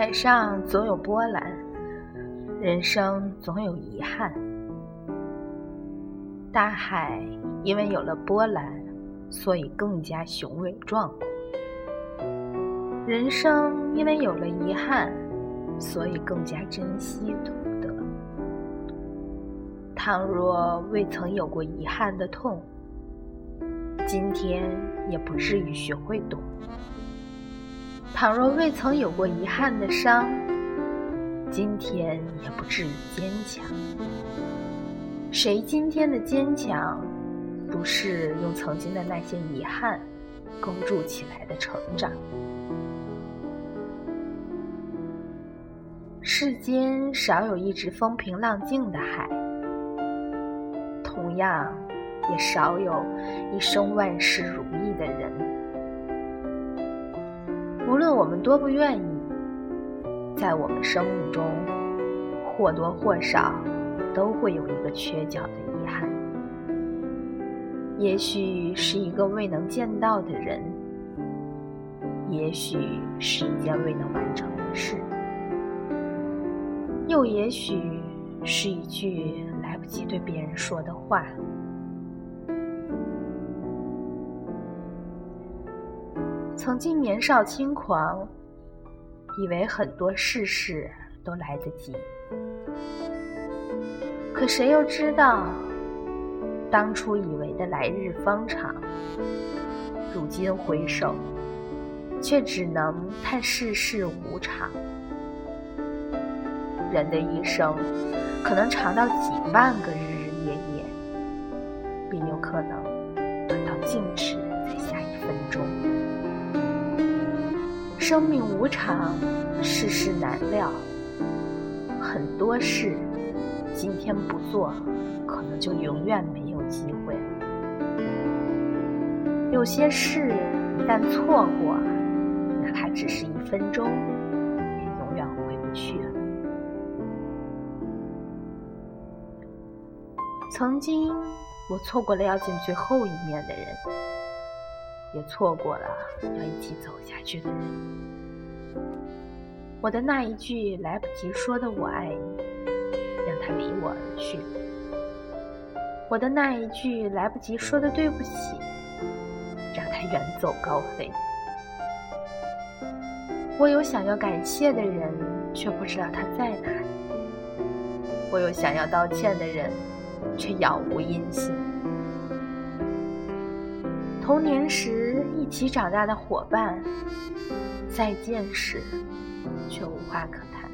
海上总有波澜，人生总有遗憾。大海因为有了波澜，所以更加雄伟壮阔；人生因为有了遗憾，所以更加珍惜懂得。倘若未曾有过遗憾的痛，今天也不至于学会懂；倘若未曾有过遗憾的伤，今天也不至于坚强。谁今天的坚强，不是用曾经的那些遗憾构筑起来的成长？世间少有一直风平浪静的海，同样也少有一生万事如意的人。无论我们多不愿意，在我们生命中或多或少。都会有一个缺角的遗憾，也许是一个未能见到的人，也许是一件未能完成的事，又也许是一句来不及对别人说的话。曾经年少轻狂，以为很多事事都来得及。可谁又知道，当初以为的来日方长，如今回首，却只能叹世事无常。人的一生，可能长到几万个日日夜夜，便有可能短到静止生命无常，世事难料，很多事。今天不做，可能就永远没有机会。有些事一旦错过，哪怕只是一分钟，也永远回不去了。曾经，我错过了要见最后一面的人，也错过了要一起走下去的人。我的那一句来不及说的“我爱你”。让他离我而去，我的那一句来不及说的对不起，让他远走高飞。我有想要感谢的人，却不知道他在哪里；我有想要道歉的人，却杳无音信。童年时一起长大的伙伴，再见时却无话可谈。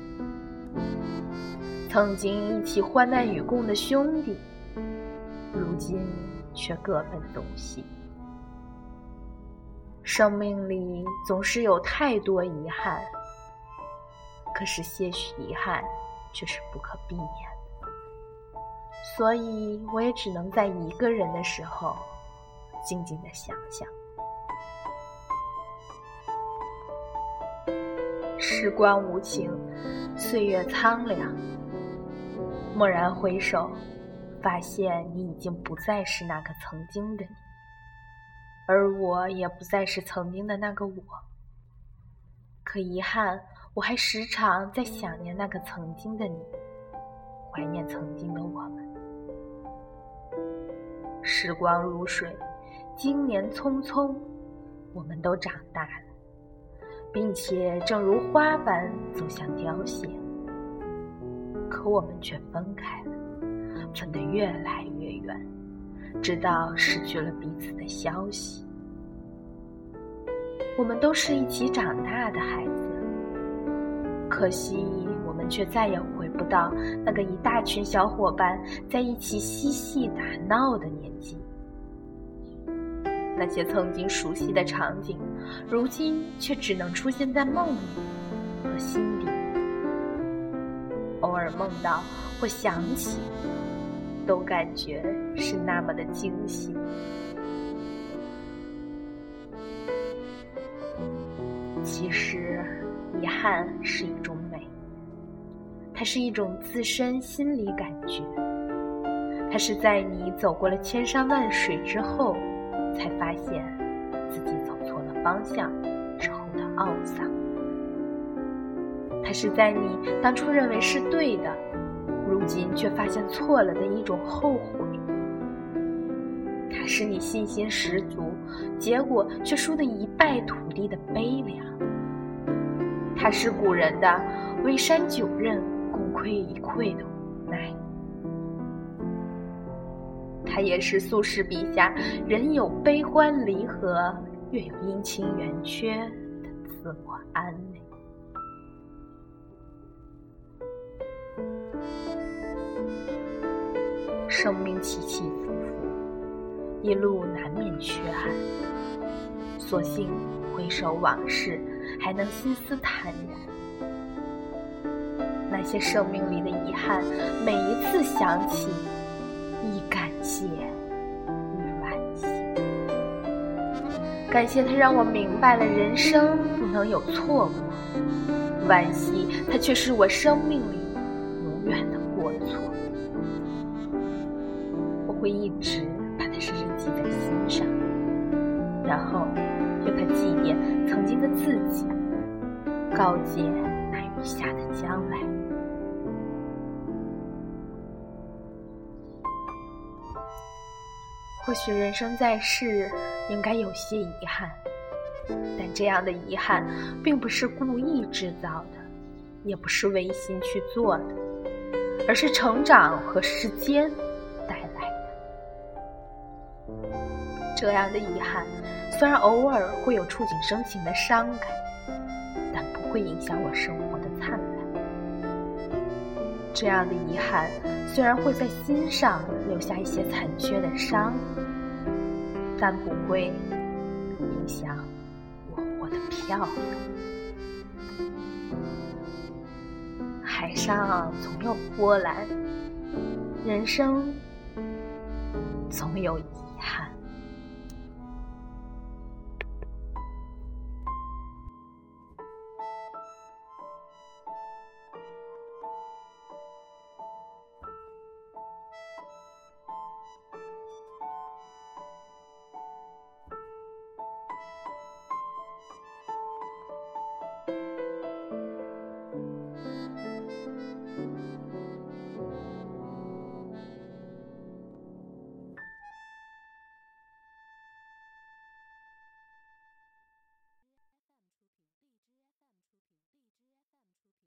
曾经一起患难与共的兄弟，如今却各奔东西。生命里总是有太多遗憾，可是些许遗憾却是不可避免的。所以我也只能在一个人的时候，静静的想想。时光无情，岁月苍凉。蓦然回首，发现你已经不再是那个曾经的你，而我也不再是曾经的那个我。可遗憾，我还时常在想念那个曾经的你，怀念曾经的我们。时光如水，经年匆匆，我们都长大了，并且正如花般走向凋谢。可我们却分开了，分得越来越远，直到失去了彼此的消息。我们都是一起长大的孩子，可惜我们却再也回不到那个一大群小伙伴在一起嬉戏打闹的年纪。那些曾经熟悉的场景，如今却只能出现在梦里和心底。偶尔梦到或想起，都感觉是那么的惊喜。其实，遗憾是一种美，它是一种自身心理感觉，它是在你走过了千山万水之后，才发现自己走错了方向之后的懊丧。它是在你当初认为是对的，如今却发现错了的一种后悔。它是你信心十足，结果却输得一败涂地的悲凉。它是古人的“微山九仞，功亏一篑”的无奈。它也是苏轼笔下“人有悲欢离合，月有阴晴圆缺”的自我安慰。生命起起伏伏，一路难免缺憾。所幸回首往事，还能心思坦然。那些生命里的遗憾，每一次想起，一感谢，亦惋惜。感谢他让我明白了人生不能有错过，惋惜他却是我生命里永远的过错。我。会一直把它深深记在心上，然后用它祭奠曾经的自己，告诫那余下的将来。或许人生在世应该有些遗憾，但这样的遗憾并不是故意制造的，也不是违心去做的，而是成长和时间带来的。这样的遗憾，虽然偶尔会有触景生情的伤感，但不会影响我生活。这样的遗憾，虽然会在心上留下一些残缺的伤，但不会影响我活得漂亮。海上总有波澜，人生总有遗憾。